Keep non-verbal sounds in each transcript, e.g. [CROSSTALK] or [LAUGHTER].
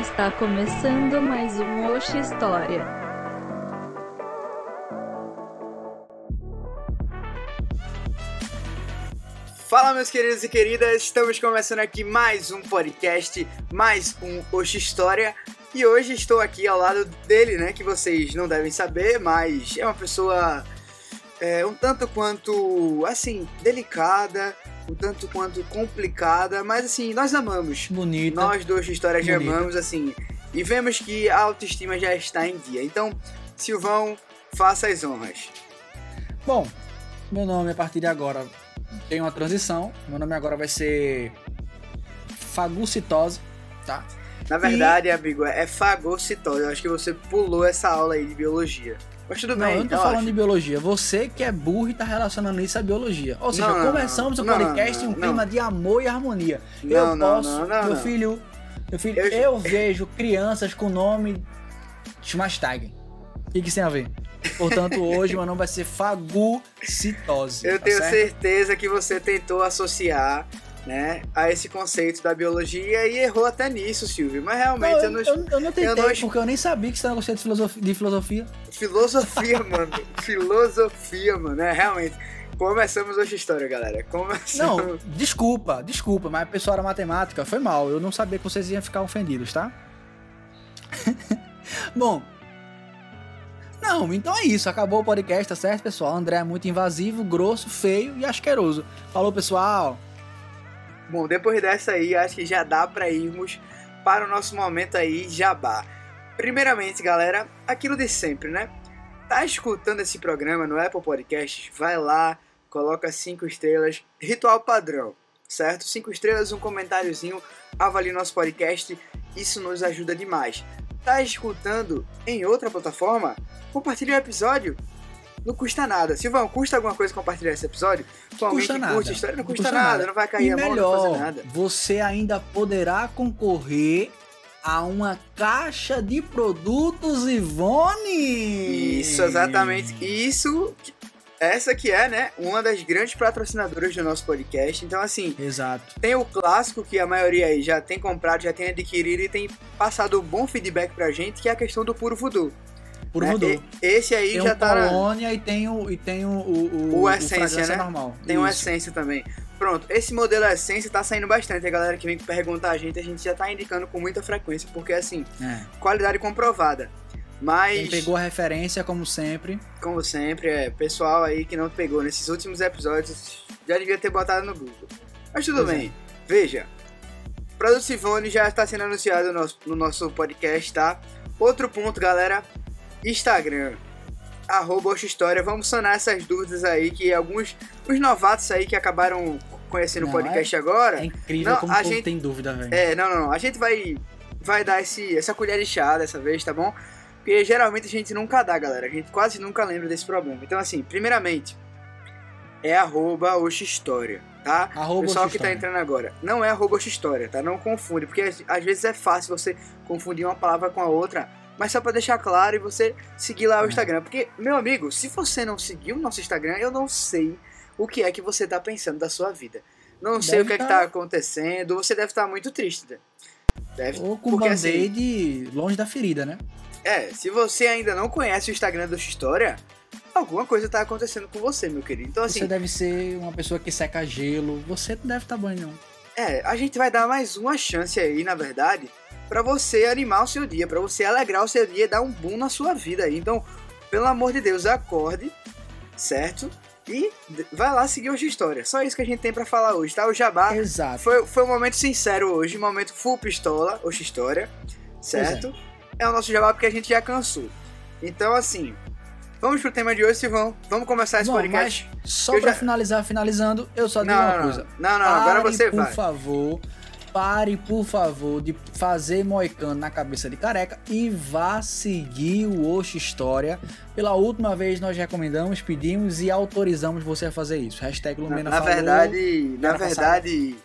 Está começando mais um Oxe História. Fala, meus queridos e queridas, estamos começando aqui mais um podcast, mais um Oxe História. E hoje estou aqui ao lado dele, né? Que vocês não devem saber, mas é uma pessoa é, um tanto quanto, assim, delicada, um tanto quanto complicada, mas assim, nós amamos. Bonita. Nós dois de história já amamos, assim, e vemos que a autoestima já está em dia. Então, Silvão, faça as honras. Bom, meu nome a partir de agora tem uma transição. Meu nome agora vai ser fagocitose, tá? Na verdade, amigo, é fagocitose. Eu acho que você pulou essa aula aí de biologia. Mas tudo Não, bem, eu não tô falando de biologia. Você que é burro e tá relacionando isso à biologia. Ou seja, Não, começamos não, o podcast em um clima de amor e harmonia. Eu posso, meu filho, meu filho, Eu- eu, vejo crianças com nome Schmastag. O que que isso tem a ver? Portanto, hoje meu nome vai ser fagocitose. Eu tá tenho certo? certeza que você tentou associar, né, a esse conceito da biologia e errou até nisso, Silvio. Mas realmente Não, eu não. eu, eu não tentei, eu não- porque eu nem sabia que você não gostava de filosofia. De filosofia. Filosofia, mano. [LAUGHS] Filosofia, mano. É realmente. Começamos hoje a história, galera. Começamos. Não, desculpa, desculpa, mas a pessoa era matemática, foi mal. Eu não sabia que vocês iam ficar ofendidos, tá? [LAUGHS] Bom. Não, então é isso. Acabou o podcast, tá certo, pessoal? André é muito invasivo, grosso, feio e asqueroso. Falou, pessoal. Bom, depois dessa aí, acho que já dá pra irmos para o nosso momento aí, jabá. Primeiramente, galera, aquilo de sempre, né? Tá escutando esse programa no Apple Podcasts? Vai lá, coloca cinco estrelas, ritual padrão, certo? Cinco estrelas, um comentáriozinho, avalie nosso podcast, isso nos ajuda demais. Tá escutando em outra plataforma? Compartilhe o episódio. Não custa nada. Silvão, custa alguma coisa compartilhar esse episódio? Com alguém Custa nada. curte história? Não Não custa, custa nada, nada. não vai cair e a mão, não melhor, vai fazer nada. você ainda poderá concorrer a uma caixa de produtos Ivone. Isso, exatamente. Isso, essa que é, né, uma das grandes patrocinadoras do nosso podcast. Então, assim, Exato. tem o clássico que a maioria aí já tem comprado, já tem adquirido e tem passado um bom feedback pra gente, que é a questão do puro voodoo. Por né? E- Esse aí Tem já o tá... Colônia e tem o, e tem o, o, O Essência, fragrância né? normal. Tem Isso. essência também. Pronto, esse modelo essência tá saindo bastante. A galera que vem perguntar a gente, a gente já tá indicando com muita frequência, porque assim, É. qualidade comprovada. Mas, Quem pegou a referência, como sempre. como sempre, é pessoal aí que não pegou nesses últimos episódios, já devia ter botado no Google. Mas tudo Pois é. bem. Veja, Produto Sivone já está sendo anunciado no nosso, no nosso podcast, tá? Outro ponto, galera, Instagram. Arroba Oxa História. Vamos sanar essas dúvidas aí que alguns os novatos aí que acabaram conhecendo o podcast agora. É incrível Não, como a gente- tem dúvida, velho. É, não, não, não. A gente vai, vai dar esse, essa colher de chá dessa vez, tá bom? Porque geralmente a gente nunca dá, galera. A gente quase nunca lembra desse problema. Então, assim, primeiramente, é arroba Oxa História, tá? Arroba Pessoal que tá entrando agora, não é arroba Oxa História, tá? Não confunde, porque às vezes é fácil você confundir uma palavra com a outra. Mas só pra deixar claro e você seguir lá o É. Instagram. Porque, meu amigo, se você não seguir o nosso Instagram, eu não sei o que é que você tá pensando da sua vida. Não sei Deve o que é que tá- tá acontecendo. Você deve estar muito triste, né? Deve. Ou com Porque, assim, band-aid longe da ferida, né? É, se você ainda não conhece o Instagram do História, alguma coisa tá acontecendo com você, meu querido. Então, assim, Você deve ser uma pessoa que seca gelo. Você não deve estar bom, não. é, a gente vai dar mais uma chance aí, na verdade, pra você animar o seu dia, pra você alegrar o seu dia e dar um boom na sua vida aí. Então, pelo amor de Deus, acorde, certo? E vai lá seguir Oxa História. Só isso que a gente tem pra falar hoje, tá? O Jabá Exato. foi, foi um momento sincero hoje, um momento full pistola, Oxa História, certo? É. o nosso jabá porque a gente já cansou. Então, assim, vamos pro tema de hoje, Silvão. Vamos começar esse Bom, podcast. só pra já- finalizar, finalizando, eu só digo Não, uma não, coisa. não, não, não, agora Pare, você por vai. favor, pare, por favor, de fazer moicano na cabeça de careca e vá seguir o Oxo História. Pela última vez nós recomendamos, pedimos e autorizamos você a fazer isso. Hashtag Na, Lumena na falou. verdade, na verdade,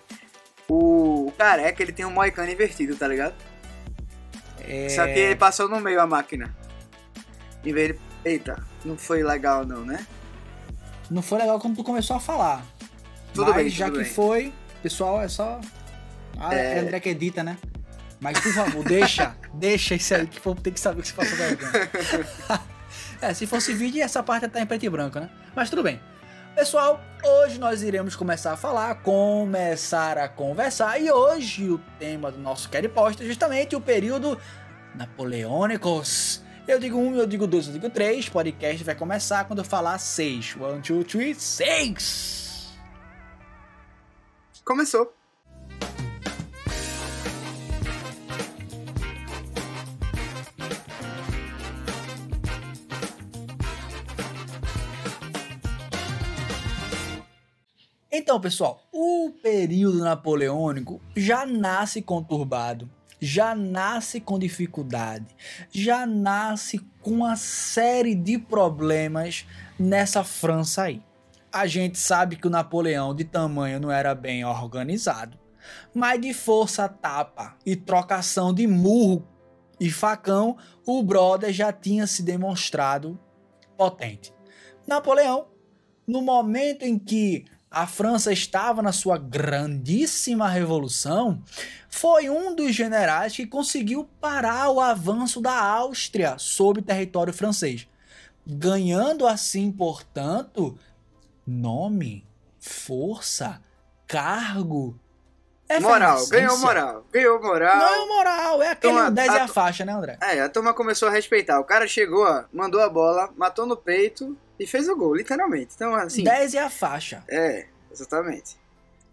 o, o careca, ele tem um moicano invertido, tá ligado? é, Só que ele passou no meio a máquina. Em vez de... Eita, não foi legal não, né? não foi legal como tu começou a falar. Tudo Mas bem, já tudo que bem. foi, pessoal, é só... Ah, É. é André que edita, né? Mas por favor, deixa, [LAUGHS] deixa isso aí, que o povo tem que saber que você passou vergonha. é, se fosse vídeo, essa parte tá em preto e branco, né? Mas tudo bem. Pessoal, hoje nós iremos começar a falar, começar a conversar, e hoje o tema do nosso Quer Post é justamente o período Napoleônicos. Eu digo um, eu digo dois, eu digo três. Podcast vai começar quando eu falar seis. One, two, three, seis! Começou. Então, pessoal, o período napoleônico já nasce conturbado, já nasce com dificuldade, já nasce com uma série de problemas nessa França aí. A gente sabe que o Napoleão de tamanho não era bem organizado, mas de força tapa e trocação de murro e facão, o brother já tinha se demonstrado potente. Napoleão, no momento em que a França estava na sua grandíssima revolução, foi um dos generais que conseguiu parar o avanço da Áustria sobre território francês, ganhando assim, portanto, nome, força, cargo. Moral, ganhou moral, ganhou moral. Ganhou moral, é aquele Toma, 10 a, e a faixa, né, André? É, a turma começou a respeitar. O cara chegou, mandou a bola, matou no peito, e fez o gol, literalmente. Então, assim. 10 é a faixa. É, exatamente.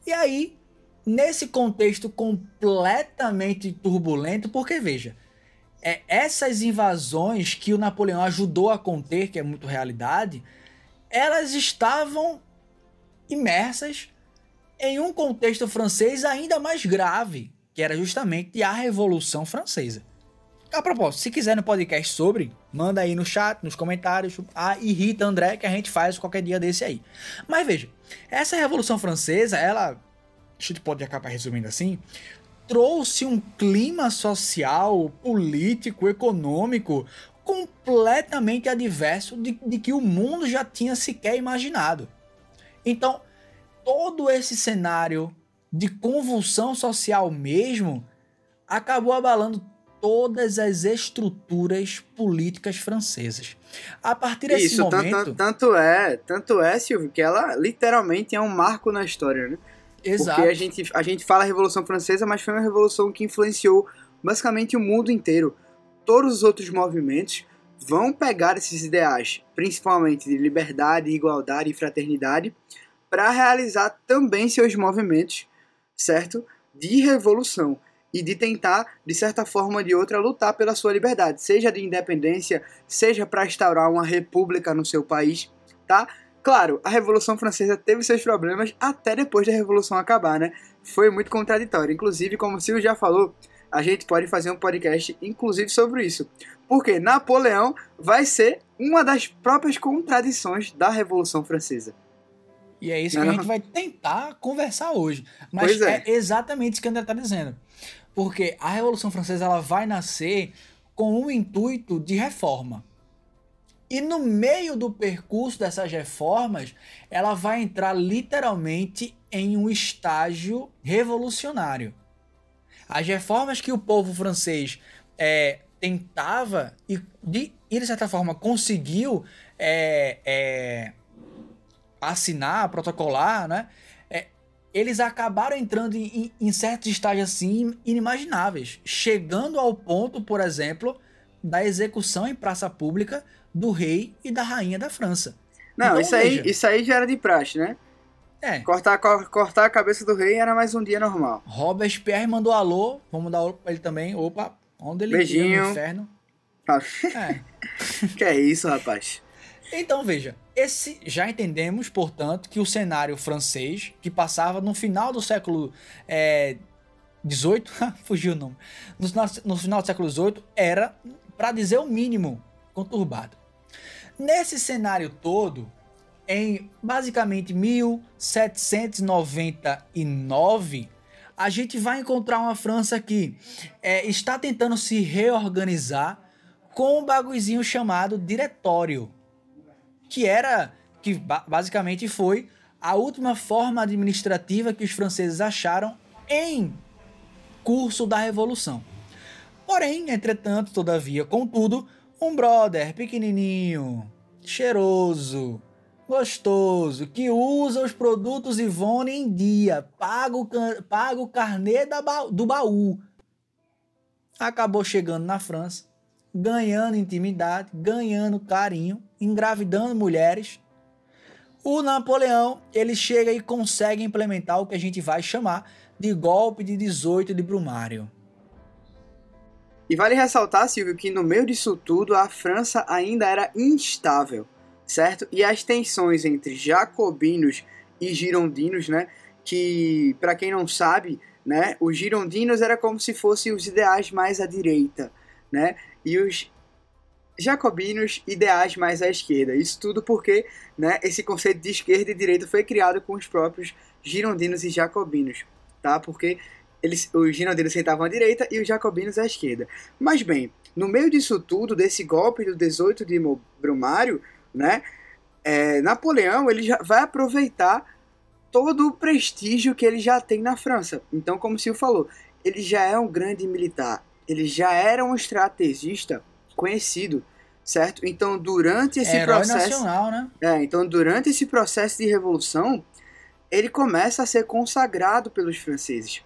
E aí, nesse contexto completamente turbulento, porque veja, é, essas invasões que o Napoleão ajudou a conter, que é muito realidade, elas estavam imersas em um contexto francês ainda mais grave, que era justamente a Revolução Francesa. A propósito, se quiser no podcast sobre, manda aí no chat, nos comentários, a irrita André, que a gente faz qualquer dia desse aí. Mas veja, essa Revolução Francesa, ela, a gente pode acabar resumindo assim, trouxe um clima social, político, econômico completamente adverso de, de que o mundo já tinha sequer imaginado. Então, todo esse cenário de convulsão social mesmo acabou abalando todas as estruturas políticas francesas. A partir desse Isso, momento... Tanto, tanto é, tanto é, Silvio, que ela literalmente é um marco na história, né? Exato. Porque a gente, a gente fala Revolução Francesa, mas foi uma revolução que influenciou basicamente o mundo inteiro. Todos os outros movimentos vão pegar esses ideais, principalmente de liberdade, igualdade e fraternidade, para realizar também seus movimentos, certo? De revolução e de tentar, de certa forma ou de outra, lutar pela sua liberdade, seja de independência, seja para instaurar uma república no seu país, tá? Claro, a Revolução Francesa teve seus problemas até depois da Revolução acabar, né? Foi muito contraditório. Inclusive, como o Silvio já falou, a gente pode fazer um podcast, inclusive, sobre isso. Porque Napoleão vai ser uma das próprias contradições da Revolução Francesa. E é isso que a gente vai tentar conversar hoje. Mas é. é. exatamente isso que o André está dizendo. Porque a Revolução Francesa ela vai nascer com um intuito de reforma. E no meio do percurso dessas reformas, ela vai entrar literalmente em um estágio revolucionário. As reformas que o povo francês é, tentava e de, e de certa forma conseguiu é, é, assinar, protocolar, né? eles acabaram entrando em, em, certos estágios assim inimagináveis, chegando ao ponto, por exemplo, da execução em praça pública do rei e da rainha da França. Não, então, isso, aí, isso aí já era de praxe, né? É. Cortar, cortar a cabeça do rei era mais um dia normal. Robespierre mandou alô, vamos dar alô pra ele também. Opa, onde ele Beijinho. no inferno. é. [LAUGHS] que é isso, rapaz? Então veja, esse já entendemos, portanto, que o cenário francês, que passava no final do século é, 18, [LAUGHS] fugiu o nome, no, no final do século XVIII, era, para dizer o mínimo, conturbado. Nesse cenário todo, em basicamente 1799, a gente vai encontrar uma França que é, está tentando se reorganizar com um bagulhozinho chamado diretório que era que basicamente foi a última forma administrativa que os franceses acharam em curso da revolução. Porém, entretanto, todavia, contudo, um brother pequenininho, cheiroso, gostoso, que usa os produtos Ivone em dia, paga o, paga o carnê da, do baú, acabou chegando na França, ganhando intimidade, ganhando carinho, engravidando mulheres. O Napoleão, ele chega e consegue implementar o que a gente vai chamar de golpe de 18 de Brumário. E vale ressaltar, Silvio, que no meio disso tudo a França ainda era instável, certo? E as tensões entre jacobinos e girondinos, né? Que, para quem não sabe, né, os girondinos era como se fossem os ideais mais à direita, né? E os jacobinos ideais mais à esquerda. Isso tudo porque, né, esse conceito de esquerda e direita foi criado com os próprios girondinos e jacobinos, tá? Porque eles, os girondinos sentavam à direita e os jacobinos à esquerda. Mas bem, no meio disso tudo, desse golpe do 18 de Brumário, né, é, Napoleão ele já vai aproveitar todo o prestígio que ele já tem na França. Então, como o Silvio falou, ele já é um grande militar, ele já era um estrategista conhecido, certo? Então, durante esse Herói processo, nacional, né? é, então durante esse processo de revolução, ele começa a ser consagrado pelos franceses.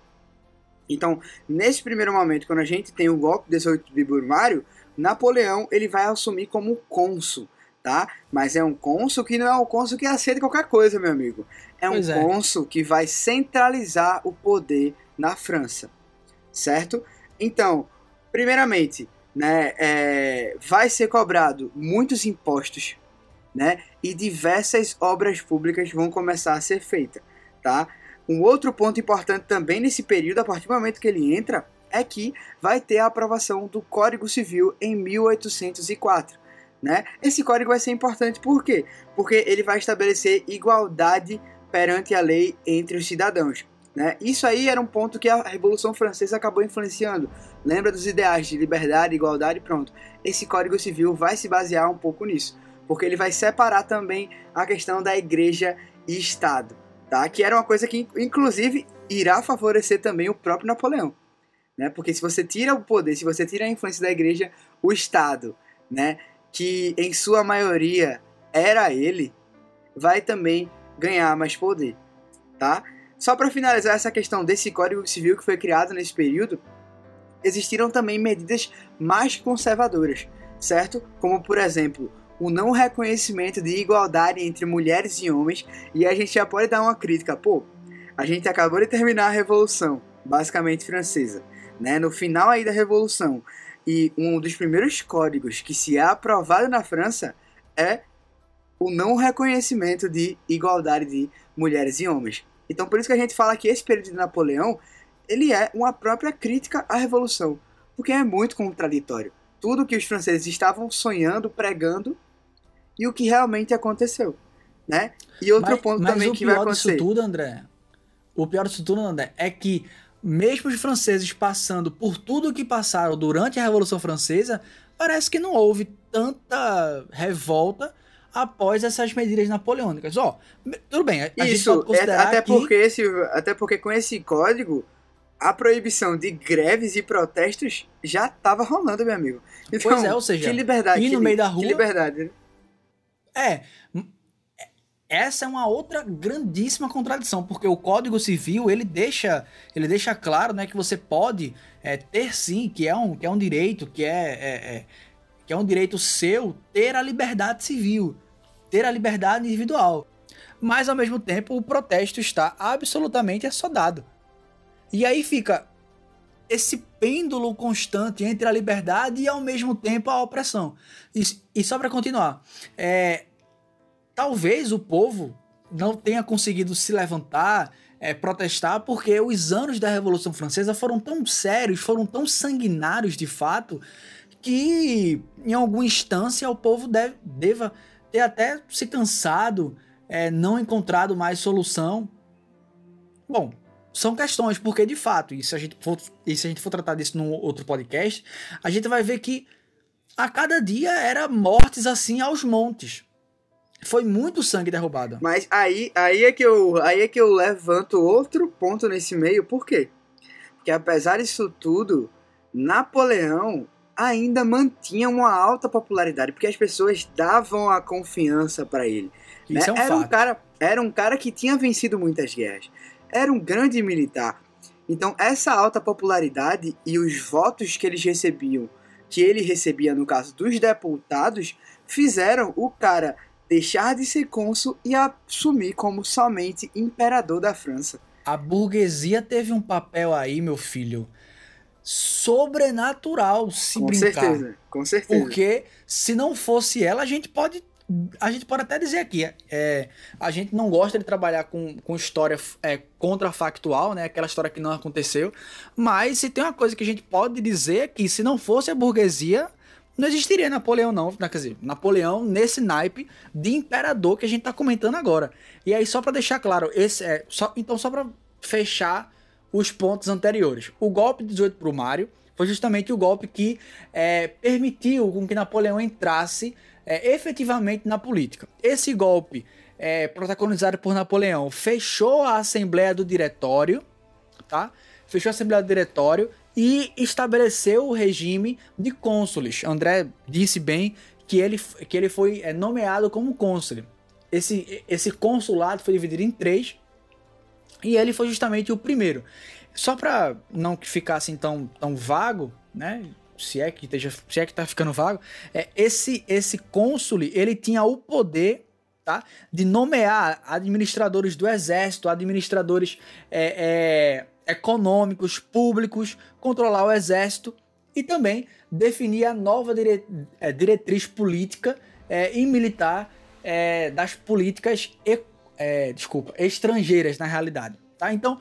Então, nesse primeiro momento, quando a gente tem o golpe 18 de Brumário, Napoleão ele vai assumir como cônsul, tá? Mas é um cônsul que não é um cônsul que aceita qualquer coisa, meu amigo. É um Pois é. cônsul que vai centralizar o poder na França, certo? Então, primeiramente, né, é, vai ser cobrado muitos impostos, né? E diversas obras públicas vão começar a ser feitas, tá? Um outro ponto importante também nesse período, a partir do momento que ele entra, é que vai ter a aprovação do Código Civil em 1804. Né? Esse código vai ser importante por quê? Porque ele vai estabelecer igualdade perante a lei entre os cidadãos. Né? Isso aí era um ponto que a Revolução Francesa acabou influenciando. Lembra dos ideais de liberdade, igualdade, pronto. Esse Código Civil vai se basear um pouco nisso, porque ele vai separar também a questão da igreja e Estado tá? Que era uma coisa que, inclusive, irá favorecer também o próprio Napoleão, né? Porque se você tira o poder, se você tira a influência da igreja, o Estado, né? Que em sua maioria era ele, vai também ganhar mais poder, tá? Só para finalizar essa questão desse Código Civil que foi criado nesse período, existiram também medidas mais conservadoras, certo? Como, por exemplo, o não reconhecimento de igualdade entre mulheres e homens, e a gente já pode dar uma crítica, pô, a gente acabou de terminar a Revolução, basicamente francesa, né? No final aí da Revolução, e um dos primeiros códigos que se é aprovado na França é o não reconhecimento de igualdade de mulheres e homens. Então por isso que a gente fala que esse período de Napoleão, ele é uma própria crítica à Revolução, porque é muito contraditório. Tudo que os franceses estavam sonhando, pregando, e o que realmente aconteceu, né? E outro mas, ponto mas também o que vai pior acontecer. disso tudo, André, o pior disso tudo, André, é que mesmo os franceses passando por tudo que passaram durante a Revolução Francesa, parece que não houve tanta revolta após essas medidas napoleônicas. Ó, tudo bem, a Isso, é, até, que... porque esse, até porque com esse código, a proibição de greves e protestos já estava rolando, meu amigo. Então, Pois é, ou seja, que liberdade. ir no que, meio da que rua- liberdade, né? É. Essa é uma outra grandíssima contradição, porque o Código Civil ele deixa, ele deixa claro, né, que você pode é, ter sim, que é um, que é um direito, que é, é- é- que é um direito seu ter a liberdade civil, ter a liberdade individual. Mas ao mesmo tempo o protesto está absolutamente assodado. E aí fica esse pêndulo constante entre a liberdade e ao mesmo tempo a opressão. E, e só para continuar, é, talvez o povo não tenha conseguido se levantar, é, protestar, porque os anos da Revolução Francesa foram tão sérios, foram tão sanguinários de fato, que em alguma instância o povo deve, deva ter até se cansado, é, não encontrado mais solução. Bom, são questões, porque de fato, e se a gente for, e se a gente for tratar disso num outro podcast, a gente vai ver que a cada dia era mortes assim aos montes. Foi muito sangue derrubado. Mas aí, aí, é que eu, aí é que eu levanto outro ponto nesse meio, por quê? Porque apesar disso tudo, Napoleão ainda mantinha uma alta popularidade, porque as pessoas davam a confiança para ele. Né? É um era, fato. um cara, era um cara que tinha vencido muitas guerras. Era um grande militar. Então, essa alta popularidade e os votos que eles recebiam, que ele recebia no caso dos deputados, fizeram o cara deixar de ser cônsul e assumir como somente imperador da França. A burguesia teve um papel aí, meu filho, sobrenatural, se com brincar. certeza, com certeza. Porque se não fosse ela, a gente pode. A gente pode até dizer aqui, é, a gente não gosta de trabalhar com, com história é, contrafactual, né? Aquela história que não aconteceu. Mas se tem uma coisa que a gente pode dizer é que se não fosse a burguesia, não existiria Napoleão, não. Quer dizer, Napoleão nesse naipe de imperador que a gente tá comentando agora. E aí, só para deixar claro, esse é. Só, então, só para fechar os pontos anteriores. O golpe de 18 pro Mário foi justamente o golpe que é, permitiu com que Napoleão entrasse é, efetivamente na política. Esse golpe, é, protagonizado por Napoleão, fechou a Assembleia do Diretório, tá? Fechou a Assembleia do Diretório e estabeleceu o regime de cônsules. André disse bem que ele, que ele foi é, nomeado como cônsul. Esse, esse consulado foi dividido em três e ele foi justamente o primeiro. Só para não ficar assim tão, tão vago, né? Se é que esteja, se é que tá ficando vago, é esse esse cônsule, ele tinha o poder, tá, de nomear administradores do exército, administradores é, é, econômicos, públicos, controlar o exército e também definir a nova dire, é, diretriz política é, e militar é, das políticas, é, desculpa, estrangeiras na realidade, tá? Então,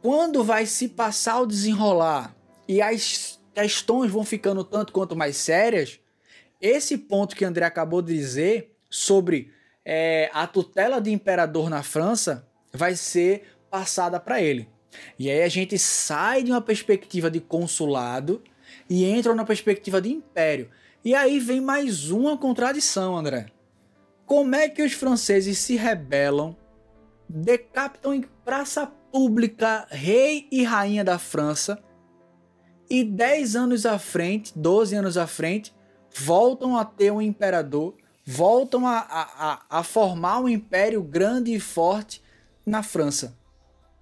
quando vai se passar o desenrolar e as questões vão ficando tanto quanto mais sérias, esse ponto que André acabou de dizer sobre é, a tutela de imperador na França vai ser passada para ele. E aí a gente sai de uma perspectiva de consulado e entra na perspectiva de império. E aí vem mais uma contradição, André. Como é que os franceses se rebelam, decapitam em praça pública rei e rainha da França e 10 anos à frente, 12 anos à frente, voltam a ter um imperador, voltam a, a, a formar um império grande e forte na França.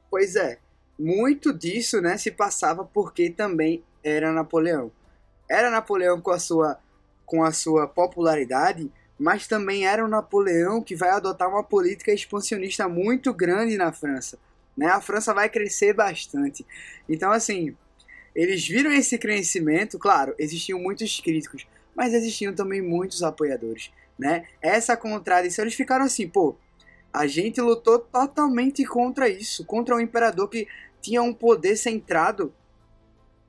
Pois é, muito disso né, se passava porque também era Napoleão. Era Napoleão com a sua, com a sua popularidade, mas também era o Napoleão que vai adotar uma política expansionista muito grande na França. Né? A França vai crescer bastante. Então, assim, eles viram esse crescimento, claro, existiam muitos críticos, mas existiam também muitos apoiadores. Né? Essa contradição, eles ficaram assim, pô, a gente lutou totalmente contra isso, contra um imperador que tinha um poder centrado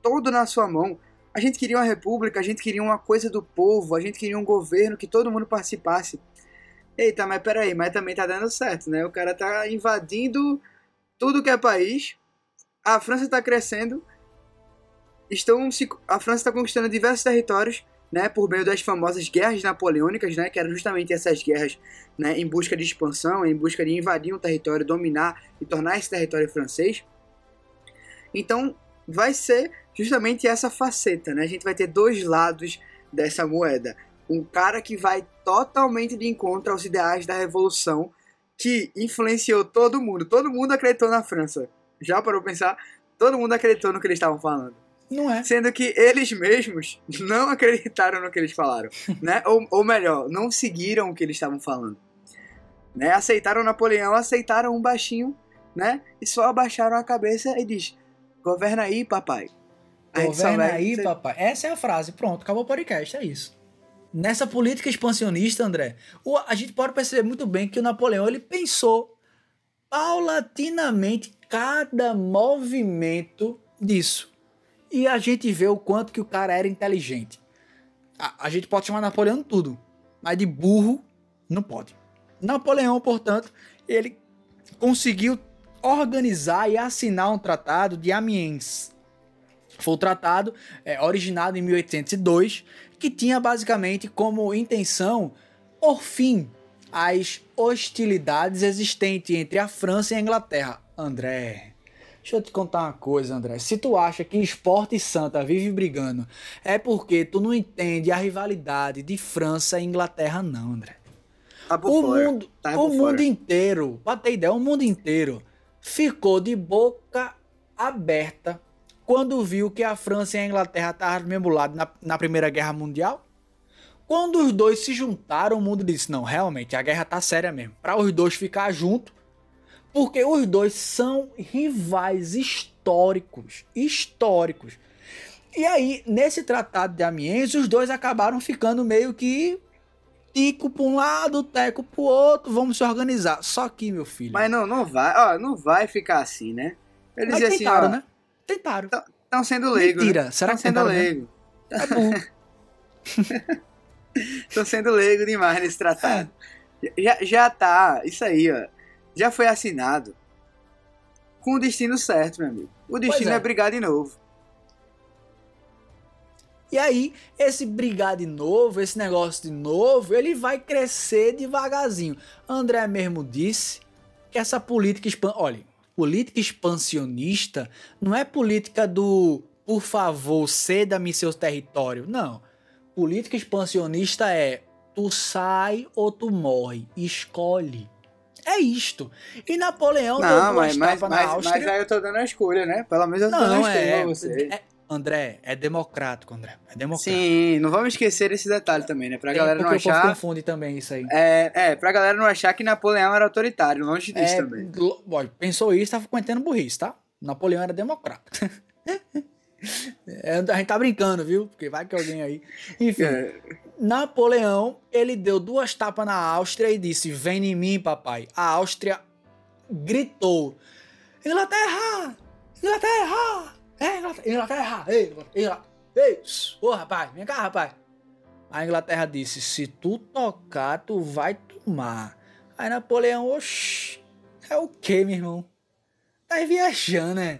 todo na sua mão. A gente queria uma república, a gente queria uma coisa do povo, a gente queria um governo que todo mundo participasse. Eita, mas peraí, mas também tá dando certo, né? O cara tá invadindo tudo que é país, a França tá crescendo, estão a França está conquistando diversos territórios, né, por meio das famosas guerras napoleônicas, né, que eram justamente essas guerras, né, em busca de expansão, em busca de invadir um território, dominar e tornar esse território francês. Então, vai ser justamente essa faceta, né? A gente vai ter dois lados dessa moeda. Um cara que vai totalmente de encontro aos ideais da revolução que influenciou todo mundo. Todo mundo acreditou na França. Já parou pra pensar? Todo mundo acreditou no que eles estavam falando. Não é? Sendo que eles mesmos não acreditaram no que eles falaram, [LAUGHS] né? Ou, ou melhor, não seguiram o que eles estavam falando. Né? Aceitaram Napoleão, aceitaram um baixinho, né? E só abaixaram a cabeça e diz: "Governa aí, papai". Governa aí, papai. Essa é a frase. Pronto, acabou o podcast, é isso. Nessa política expansionista, André, o- a gente pode perceber muito bem que o Napoleão ele pensou paulatinamente cada movimento disso. E a gente vê o quanto que o cara era inteligente. A, a gente pode chamar Napoleão tudo, mas de burro não pode. Napoleão, portanto, ele conseguiu organizar e assinar um tratado de Amiens. Foi o tratado é, originado em 1802, que tinha basicamente como intenção por fim às hostilidades existentes entre a França e a Inglaterra. André, Deixa eu te contar uma coisa, André. Se tu acha que Esporte Santa vive brigando, é porque tu não entende a rivalidade de França e Inglaterra, não, André. Tá o fora. mundo, Tá o mundo fora. inteiro, pra ter ideia, o mundo inteiro ficou de boca aberta quando viu que a França e a Inglaterra estavam do mesmo lado na, na Primeira Guerra Mundial. Quando os dois se juntaram, o mundo disse: não, realmente, a guerra tá séria mesmo. Para os dois ficar juntos, porque os dois são rivais históricos. Históricos. E aí, nesse tratado de Amiens, os dois acabaram ficando meio que tico pra um lado, teco pro outro, vamos se organizar. Só que, meu filho. Mas não, não vai, ó, não vai ficar assim, né? Eles assim, tentaram, ó, né? Tentaram. estão sendo leigos. Mentira, né? será Tão que sendo leigo. É bom. [LAUGHS] [LAUGHS] Estão sendo leigo demais nesse tratado. Já, já tá, isso aí, ó. Já foi assinado com o destino certo, meu amigo. O destino é. é. brigar de novo. E aí, esse brigar de novo, esse negócio de novo, ele vai crescer devagarzinho. André mesmo disse que essa política expan... olha, política expansionista não é política do por favor, ceda-me seu território. Não. Política expansionista é tu sai ou tu morre, escolhe. É isto. E Napoleão deu Não, duas mas, mas, mas, Áustria. mas aí eu tô dando a escolha, né? Pelo menos eu tô dando a Não, escolha é, você. é- André, é democrático, André. É democrático. Sim, não vamos esquecer esse detalhe também, né? Pra Tem- galera não porque o povo achar. confunde também isso aí. É, é, pra galera não achar que Napoleão era autoritário, longe disso É, também. ó, pensou isso, tava cometendo burrice, tá? Napoleão era democrata. [LAUGHS] É, a gente tá brincando, viu? Porque vai que alguém aí. Enfim, É, Napoleão, ele deu duas tapas na Áustria e disse: Vem em mim, papai. A Áustria gritou: Inglaterra! Inglaterra! É, Inglaterra! Ei, Inglaterra! Ei! Ô, rapaz, vem cá, rapaz. A Inglaterra disse: Se tu tocar, tu vai tomar. Aí Napoleão, oxi, é o que, meu irmão? Tá viajando, né?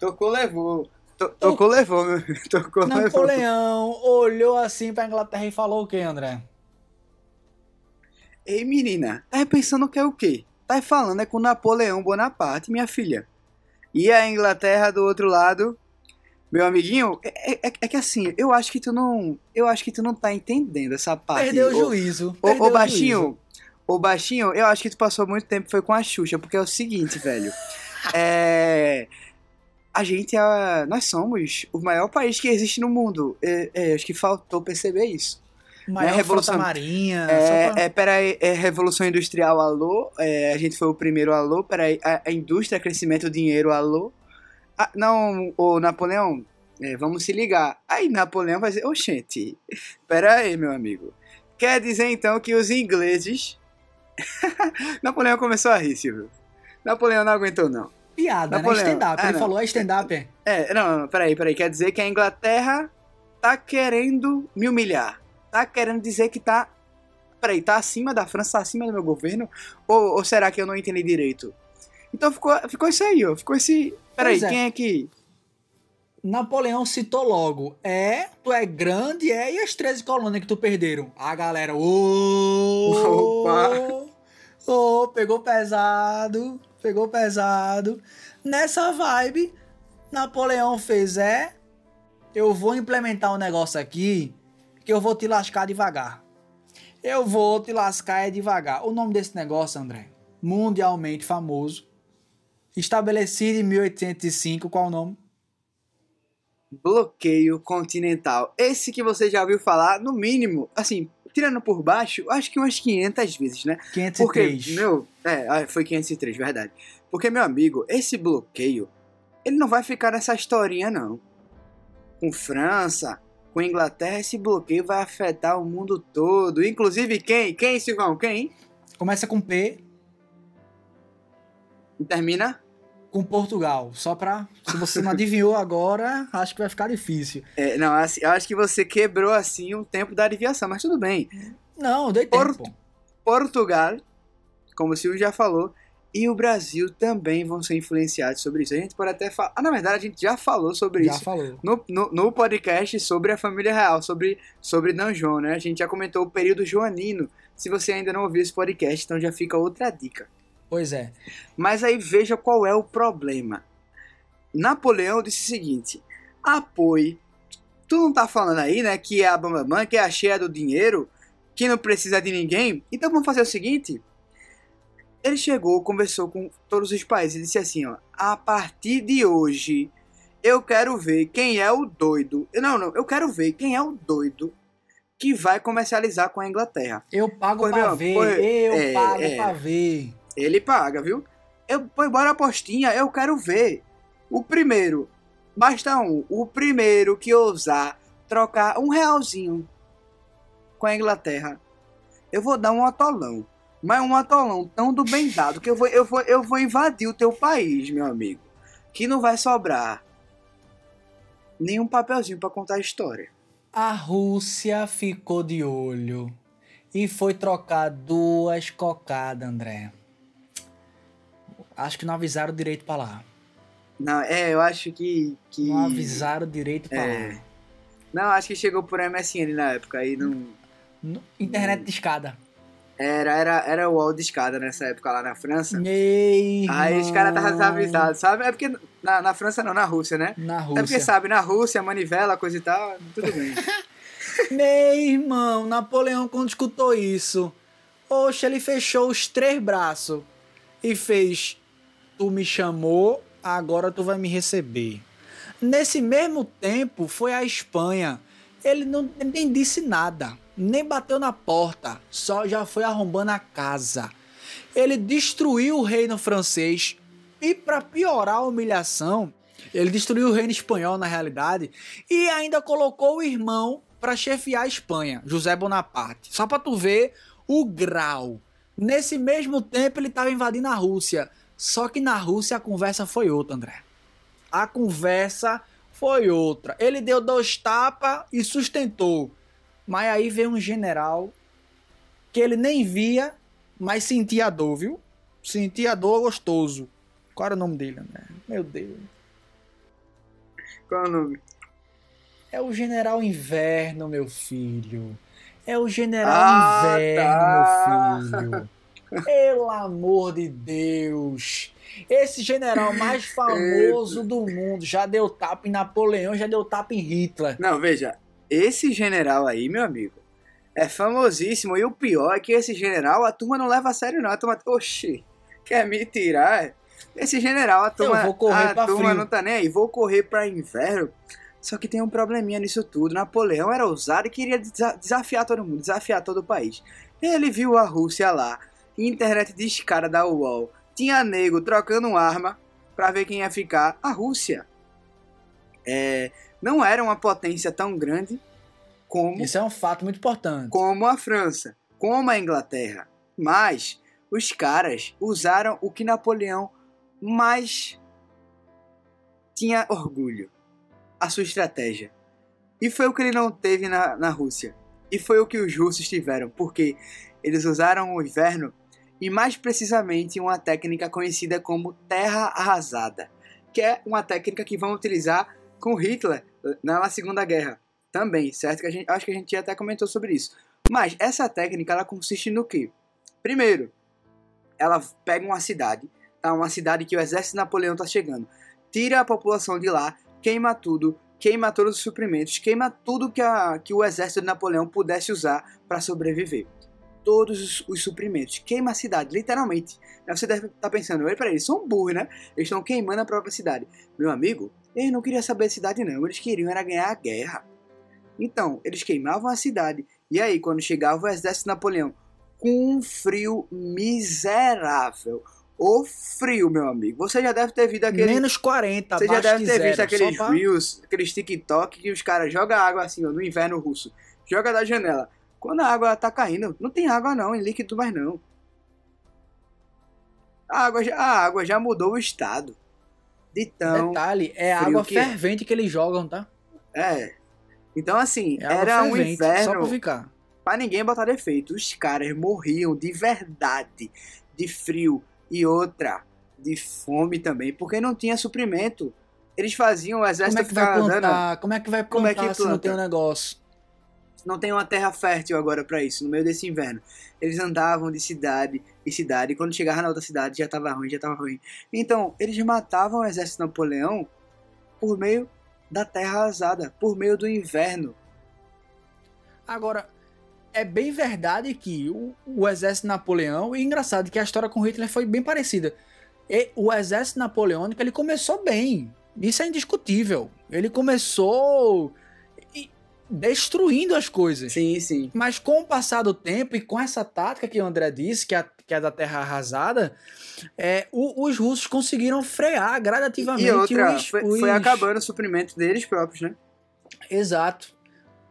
tocou, levou. To- Tocou, levou, meu. [LAUGHS] Tocou, levou. Napoleão olhou assim pra Inglaterra e falou o que, André? Ei, menina, tá pensando que é o quê? Tá falando é com Napoleão Bonaparte, minha filha. E a Inglaterra do outro lado, meu amiguinho, é, é- é que assim, eu acho que tu não, eu acho que tu não tá entendendo essa parte. Perdeu o juízo. Ô, perdeu ô o baixinho, juízo. ô baixinho, eu acho que tu passou muito tempo foi com a Xuxa, porque é o seguinte, [LAUGHS] velho. é, a gente é, nós somos o maior país que existe no mundo. É, é, acho que faltou perceber isso. Maior né, Revolução- marinha. É, pra- é, peraí, é Revolução Industrial, alô? É, a gente foi o primeiro, alô? Peraí, a, a indústria, crescimento, dinheiro, alô? Ah, não, ô Napoleão, é, vamos se ligar. Aí Napoleão vai dizer, ô gente, peraí, meu amigo. Quer dizer então que os ingleses... [LAUGHS] Napoleão começou a rir, Silvio. Napoleão não aguentou, não. Piada, Napoleão. né? Stand-up. Ah, Ele não. falou, é stand-up. é. É, não, não, peraí, peraí. Quer dizer que a Inglaterra tá querendo me humilhar. Tá querendo dizer que tá. Peraí, tá acima da França, tá acima do meu governo? Ou, ou será que eu não entendi direito? Então ficou, ficou isso aí, ó. Ficou esse. Peraí, é. quem é que. Napoleão citou logo. É, tu é grande, é, e as 13 colônias que tu perderam? A galera, ô! Opa! Ô, pegou pesado, pegou pesado. Nessa vibe, Napoleão fez, é, eu vou implementar um negócio aqui que eu vou te lascar devagar. Eu vou te lascar é devagar. O nome desse negócio, André, mundialmente famoso, estabelecido em 1805, qual o nome? Bloqueio continental. Esse que você já ouviu falar, no mínimo, assim, tirando por baixo, acho que umas 500 vezes, né? 503. Porque, meu. É, ah, foi 503, verdade. Porque, meu amigo, esse bloqueio, ele não vai ficar nessa historinha, não. Com França, com Inglaterra, esse bloqueio vai afetar o mundo todo. Inclusive, quem? Quem, Silvão? Quem? Começa com P, E termina? com Portugal. Só pra. Se você não adivinhou agora, acho que vai ficar difícil. É, não, eu acho que você quebrou, assim, o tempo da adivinhação, mas tudo bem. Não, dei Porto- tempo. Portugal, como o Silvio já falou, e o Brasil também vão ser influenciados sobre isso. A gente pode até falar. Ah, na verdade, a gente já falou sobre Já isso. falou. no, no, no podcast sobre a família real, sobre, sobre D. João, né? A gente já comentou o período joanino. Se você ainda não ouviu esse podcast, então já fica outra dica. Pois é. Mas aí veja qual é o problema. Napoleão disse o seguinte: apoie. Tu não tá falando aí, né, que é a Bambamã, que é a cheia do dinheiro, que não precisa de ninguém? Então vamos fazer o seguinte. Ele chegou, conversou com todos os países e disse assim, ó, a partir de hoje eu quero ver quem é o doido. Não, não, eu quero ver quem é o doido que vai comercializar com a Inglaterra. Eu pago Pois, pra ver, pois, eu é, pago é. pra ver. Ele paga, viu? Eu põe bora a apostinha, eu quero ver. O primeiro, basta um, o primeiro que ousar trocar um realzinho com a Inglaterra, eu vou dar um atolão. Mas um atolão tão do bem dado que eu vou, eu vou, eu vou invadir o teu país, meu amigo. Que não vai sobrar nenhum papelzinho pra contar a história. A Rússia ficou de olho e foi trocar duas cocadas, André. Acho que não avisaram direito pra lá. Não, é, eu acho que. que... Não avisaram direito pra É. lá. Não, acho que chegou por MSN na época, aí não. Internet de escada. Era, era, era o wall de escada nessa época lá na França. Ei, Aí os caras estavam desavisados, sabe? É porque na, na França não, na Rússia, né? Na É Rússia. porque sabe, na Rússia, manivela, coisa e tal, tudo bem. [LAUGHS] Meu irmão, Napoleão, quando escutou isso, oxe, ele fechou os três braços e fez: Tu me chamou, agora tu vai me receber. Nesse mesmo tempo, foi a Espanha. Ele não nem disse nada, nem bateu na porta, só já foi arrombando a casa. Ele destruiu o reino francês e, para piorar a humilhação, ele destruiu o reino espanhol na realidade e ainda colocou o irmão para chefiar a Espanha, José Bonaparte. Só para tu ver o grau. Nesse mesmo tempo ele estava invadindo a Rússia, só que na Rússia a conversa foi outra, André. A conversa foi outra. Ele deu dois tapas e sustentou. Mas aí veio um general que ele nem via, mas sentia a dor, viu? Sentia a dor gostoso. Qual era o nome dele, André? Meu Deus. Qual é o nome? É o General Inverno, meu filho. É o General Ah, Inverno, tá. meu filho. Pelo amor de Deus. Esse general mais [LAUGHS] famoso do mundo já deu tapa em Napoleão, já deu tapa em Hitler. Não, veja, esse general aí, meu amigo, é famosíssimo. E o pior é que esse general a turma não leva a sério, não. A turma, oxi, quer me tirar? Esse general, a turma, vou correr a pra turma frio. não tá nem aí. Vou correr pra inverno. Só que tem um probleminha nisso tudo. Napoleão era ousado e queria desa- desafiar todo mundo, desafiar todo o país. Ele viu a Rússia lá, internet de escada da UOL. Tinha nego trocando arma pra ver quem ia ficar. A Rússia. É, não era uma potência tão grande como, Isso é um fato muito importante. como a França, como a Inglaterra. Mas os caras usaram o que Napoleão mais tinha orgulho: a sua estratégia. E foi o que ele não teve na, na Rússia. E foi o que os russos tiveram, porque eles usaram o inverno e, mais precisamente, uma técnica conhecida como terra arrasada, que é uma técnica que vão utilizar com Hitler na Segunda Guerra também, certo? Que a gente, acho que a gente até comentou sobre isso. Mas essa técnica ela consiste no quê? Primeiro, ela pega uma cidade, tá? Uma cidade que o exército de Napoleão tá chegando, tira a população de lá, queima tudo, queima todos os suprimentos, queima tudo que, a, que o exército de Napoleão pudesse usar para sobreviver. Todos os, os suprimentos, queima a cidade, literalmente. Aí você deve estar pensando, olha para eles, são burros, né? Eles estão queimando a própria cidade. Meu amigo, eles não queriam saber de cidade, não. Eles queriam era ganhar a guerra. Então, eles queimavam a cidade. E aí, quando chegava o exército de Napoleão, com um frio miserável. O frio, meu amigo. Você já deve ter visto aquele. Menos 40, Você já deve de ter zero, visto aqueles pra- reels, aqueles TikTok que os caras jogam água assim, ó, no inverno russo. Joga da janela. Quando a água tá caindo, não tem água não, em líquido mais não. A água já, a água já mudou o estado. De tão. Detalhe, é água que é. fervente que eles jogam, tá? É. Então, assim, É era um fervente, só inverno pra ficar. pra ninguém botar defeito. Os caras morriam de verdade, de frio e outra, de fome também, porque não tinha suprimento. Eles faziam o Como exército é que vai plantar? Como é que vai Como é plantar que se não planta? tem um negócio? Não tem uma terra fértil agora pra isso, no meio desse inverno. Eles andavam de cidade em cidade, e quando chegavam na outra cidade já tava ruim, já tava ruim. Então, eles matavam o exército de Napoleão por meio da terra arrasada, por meio do inverno. Agora, é bem verdade que o, o exército Napoleão, e engraçado que a história com Hitler foi bem parecida. E o exército napoleônico ele começou bem, isso é indiscutível. Ele começou destruindo as coisas. Sim, sim. Mas com o passar do tempo e com essa tática que o André disse, que é, que é da terra arrasada, é, o, os russos conseguiram frear gradativamente e outra, os, foi, os... foi acabando o suprimento deles próprios, né? Exato.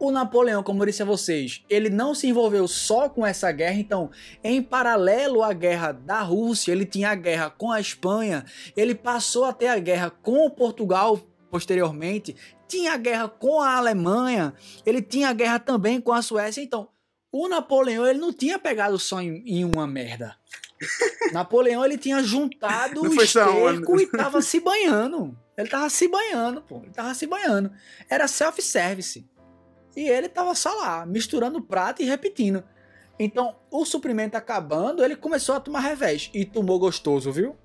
O Napoleão, como eu disse a vocês, ele não se envolveu só com essa guerra, então, em paralelo à guerra da Rússia, ele tinha a guerra com a Espanha, ele passou a ter a guerra com Portugal posteriormente, tinha guerra com a Alemanha, ele tinha guerra também com a Suécia, então, o Napoleão ele não tinha pegado só em, em uma merda. [LAUGHS] Napoleão ele tinha juntado o esterco e tava se banhando. Ele tava se banhando, pô. Ele tava se banhando. Era self-service. E ele tava só lá, misturando prato e repetindo. Então, o suprimento acabando, ele começou a tomar revés. E tomou gostoso, viu?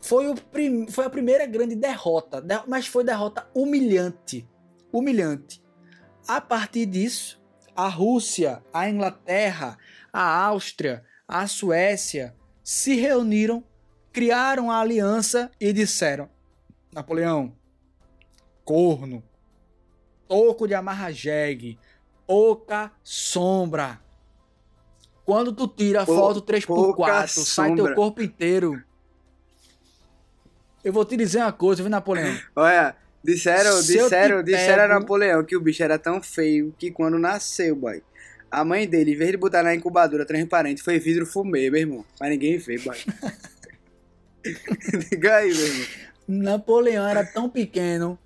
Foi, o prim... foi a primeira grande derrota, mas foi derrota humilhante. Humilhante. A partir disso, a Rússia, a Inglaterra, a Áustria, a Suécia se reuniram, criaram a aliança e disseram: Napoleão, corno, toco de amarra jegue, pouca sombra. Quando tu tira a foto 3x4, sai teu corpo inteiro. Eu vou te dizer uma coisa, viu, Napoleão? [LAUGHS] Olha, disseram, disseram, disseram pego... a Napoleão que o bicho era tão feio que quando nasceu, boy, a mãe dele, em vez de botar na incubadora transparente, foi vidro fumê, meu irmão. Mas ninguém vê, boy. [LAUGHS] [LAUGHS] Diga aí, meu irmão. Napoleão era tão pequeno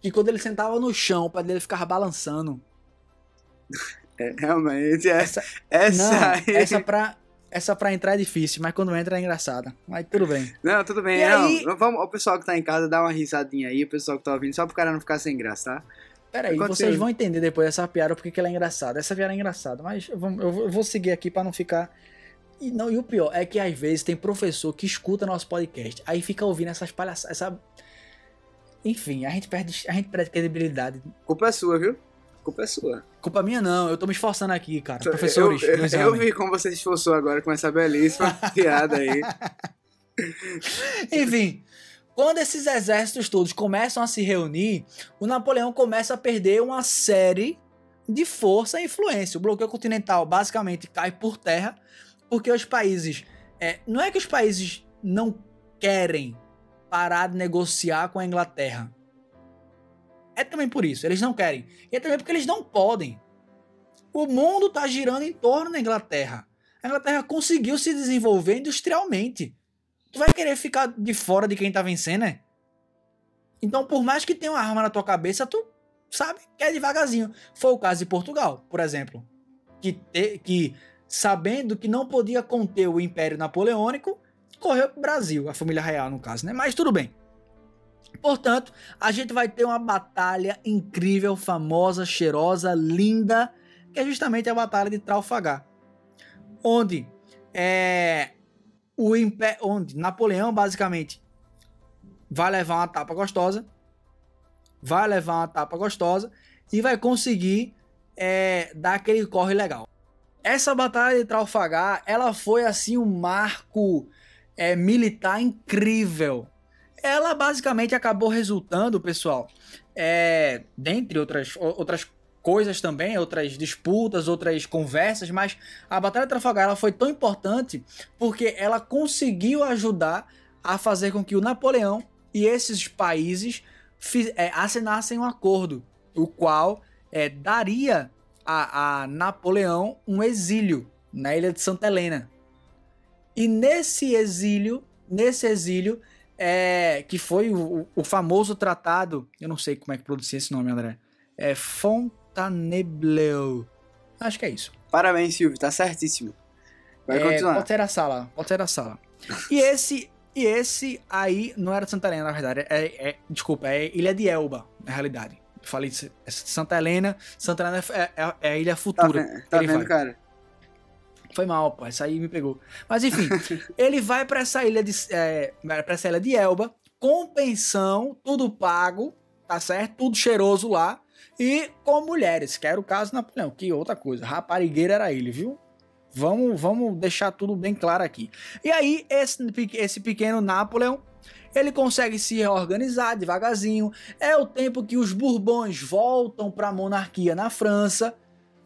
que quando ele sentava no chão, o pai dele ficava balançando. É, realmente, é, essa, essa, não, aí... essa pra, essa pra entrar é difícil, mas quando entra é engraçada. Mas tudo bem. Não, tudo bem. não, aí... vamos, o pessoal que tá em casa dá uma risadinha aí, o pessoal que tá ouvindo, só pro cara não ficar sem graça, tá? Peraí, vocês vão entender depois dessa piada porque que ela é engraçada. Essa piada é engraçada, mas eu vou seguir aqui para não ficar. E, não, e o pior é que às vezes tem professor que escuta nosso podcast, aí fica ouvindo essas palhaçadas, essa enfim, a gente perde, a gente perde credibilidade. Culpa é sua, viu? Culpa é sua. Culpa minha não, eu tô me esforçando aqui, cara. Professores, eu, [LAUGHS] eu, eu vi como você se esforçou agora com essa belíssima [LAUGHS] piada aí. Enfim, quando esses exércitos todos começam a se reunir, o Napoleão começa a perder uma série de força e influência. O bloqueio continental basicamente cai por terra, porque os países. É, não é que os países não querem parar de negociar com a Inglaterra. É também por isso, eles não querem. E é também porque eles não podem. O mundo está girando em torno da Inglaterra. A Inglaterra conseguiu se desenvolver industrialmente. Tu vai querer ficar de fora de quem tá vencendo, né? Então, por mais que tenha uma arma na tua cabeça, tu sabe que é devagarzinho. Foi o caso de Portugal, por exemplo. Que, te, que sabendo que não podia conter o Império Napoleônico, correu pro Brasil, a família real no caso, né? Mas tudo bem. Portanto, a gente vai ter uma batalha incrível, famosa, cheirosa, linda, que é justamente a batalha de Trafalgar, onde é o impé onde Napoleão basicamente vai levar uma tapa gostosa, vai levar uma tapa gostosa e vai conseguir é, dar aquele corre legal. Essa batalha de Trafalgar, ela foi assim um marco é, militar incrível. Ela basicamente acabou resultando, pessoal, é, dentre outras, outras coisas também, outras disputas, outras conversas, mas a Batalha de Trafalgar ela foi tão importante porque ela conseguiu ajudar a fazer com que o Napoleão e esses países fiz, é, assinassem um acordo, o qual é, daria a, a Napoleão um exílio na ilha de Santa Helena. E nesse exílio, nesse exílio, é, que foi o, o, famoso tratado, eu não sei como é que pronuncia esse nome, André, é Fontainebleau. Acho que é isso. Parabéns, Silvio, tá certíssimo. Vai é, continuar. Pode ser a sala, pode ser a sala. E esse, e esse aí não era de Santa Helena, na verdade. É, é, desculpa, é Ilha de Elba, na realidade. Eu falei de Santa Helena. Santa Helena é, é, é a ilha futura. Tá, tá vendo, cara? Foi mal, pô. Essa aí me pegou. Mas enfim, [LAUGHS] ele vai para essa ilha de. É, pra essa ilha de Elba, com pensão, tudo pago, tá certo? Tudo cheiroso lá. E com mulheres, que era o caso Napoleão. Que outra coisa, raparigueiro era ele, viu? Vamos, vamos deixar tudo bem claro aqui. E aí, esse, esse pequeno Napoleão, ele consegue se reorganizar devagarzinho. É o tempo que os Bourbons voltam para a monarquia na França.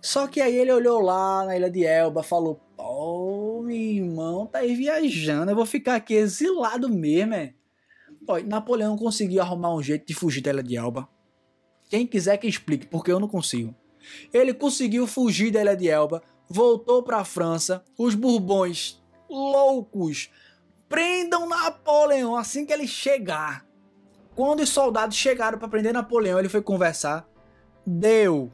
Só que aí ele olhou lá na ilha de Elba, falou: Pô, meu irmão, tá aí viajando, eu vou ficar aqui exilado mesmo, é. Pô, Napoleão conseguiu arrumar um jeito de fugir da ilha de Elba. Quem quiser que explique, porque eu não consigo. Ele conseguiu fugir da ilha de Elba, voltou para a França, os Bourbons loucos prendam Napoleão assim que ele chegar. Quando os soldados chegaram para prender Napoleão, ele foi conversar, deu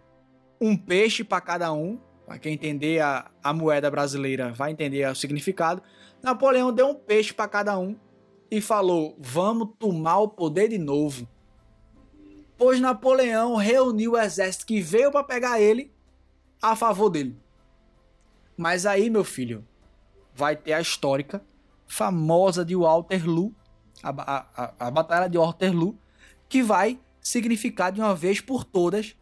um peixe para cada um. Para quem entender a, a moeda brasileira vai entender o significado. Napoleão deu um peixe para cada um e falou: Vamos tomar o poder de novo. Pois Napoleão reuniu o exército que veio para pegar ele a favor dele. Mas aí, meu filho, vai ter a histórica famosa de Waterloo, a, a, a Batalha de Waterloo, que vai significar de uma vez por todas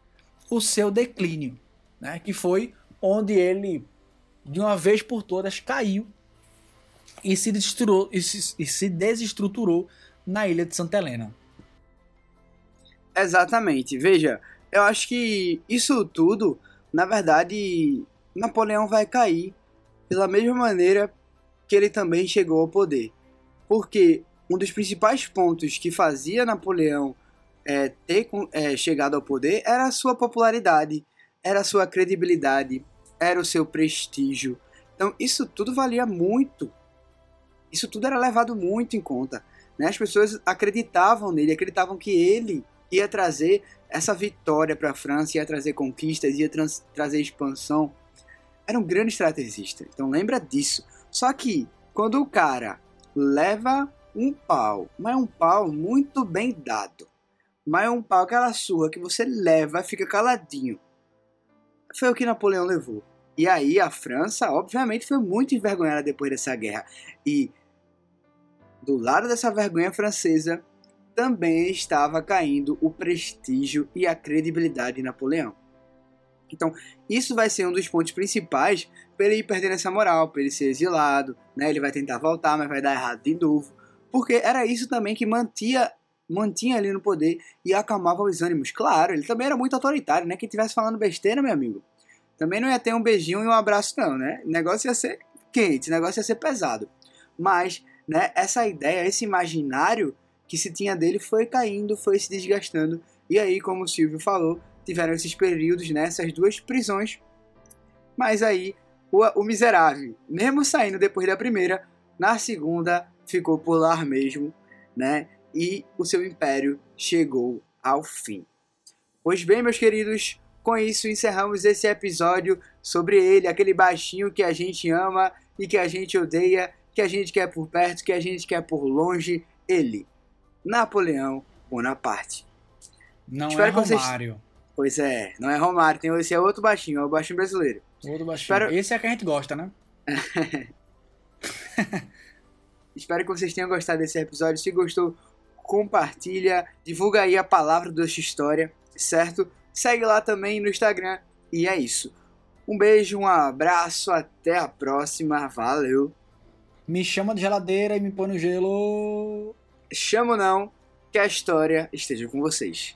o seu declínio, né? que foi onde ele, de uma vez por todas, caiu e se, desestruturou, e se, e se desestruturou na ilha de Santa Helena. Exatamente. Veja, eu acho que isso tudo, na verdade, Napoleão vai cair pela mesma maneira que ele também chegou ao poder. Porque um dos principais pontos que fazia Napoleão é, ter é, chegado ao poder era a sua popularidade, era a sua credibilidade, era o seu prestígio. Então isso tudo valia muito. Isso tudo era levado muito em conta. Né? As pessoas acreditavam nele, acreditavam que ele ia trazer essa vitória para a França, ia trazer conquistas, ia trazer expansão. Era um grande estrategista. Então lembra disso. Só que quando o cara leva um pau, mas é um pau muito bem dado, mas é um pau aquela sua que você leva fica caladinho. Foi o que Napoleão levou. E aí a França, obviamente, foi muito envergonhada depois dessa guerra. E do lado dessa vergonha francesa também estava caindo o prestígio e a credibilidade de Napoleão. Então, isso vai ser um dos pontos principais para ele ir perdendo essa moral, para ele ser exilado, né? Ele vai tentar voltar, mas vai dar errado de novo, porque era isso também que mantia mantinha ali no poder e acalmava os ânimos. Claro, ele também era muito autoritário, né? Quem tivesse falando besteira, meu amigo, também não ia ter um beijinho e um abraço não, né? O negócio ia ser quente, o negócio ia ser pesado. Mas, né, essa ideia, esse imaginário que se tinha dele foi caindo, foi se desgastando. E aí, como o Silvio falou, tiveram esses períodos, né, essas duas prisões. Mas aí o, o miserável, mesmo saindo depois da primeira, na segunda ficou por lá mesmo, né? E o seu império chegou ao fim. Pois bem, meus queridos, com isso encerramos esse episódio sobre ele, aquele baixinho que a gente ama e que a gente odeia, que a gente quer por perto, que a gente quer por longe, ele, Napoleão Bonaparte. Não Espero é Romário. Vocês... Pois é, não é Romário, tem esse é outro baixinho, é o baixinho brasileiro. Outro baixinho. Espero... Esse é que a gente gosta, né? [LAUGHS] Espero que vocês tenham gostado desse episódio. Se gostou, compartilha, divulga aí a palavra do História, certo? Segue lá também no Instagram. E é isso. Um beijo, um abraço, até a próxima. Valeu. Me chama de geladeira e me põe no gelo. Chamo não, que a história esteja com vocês.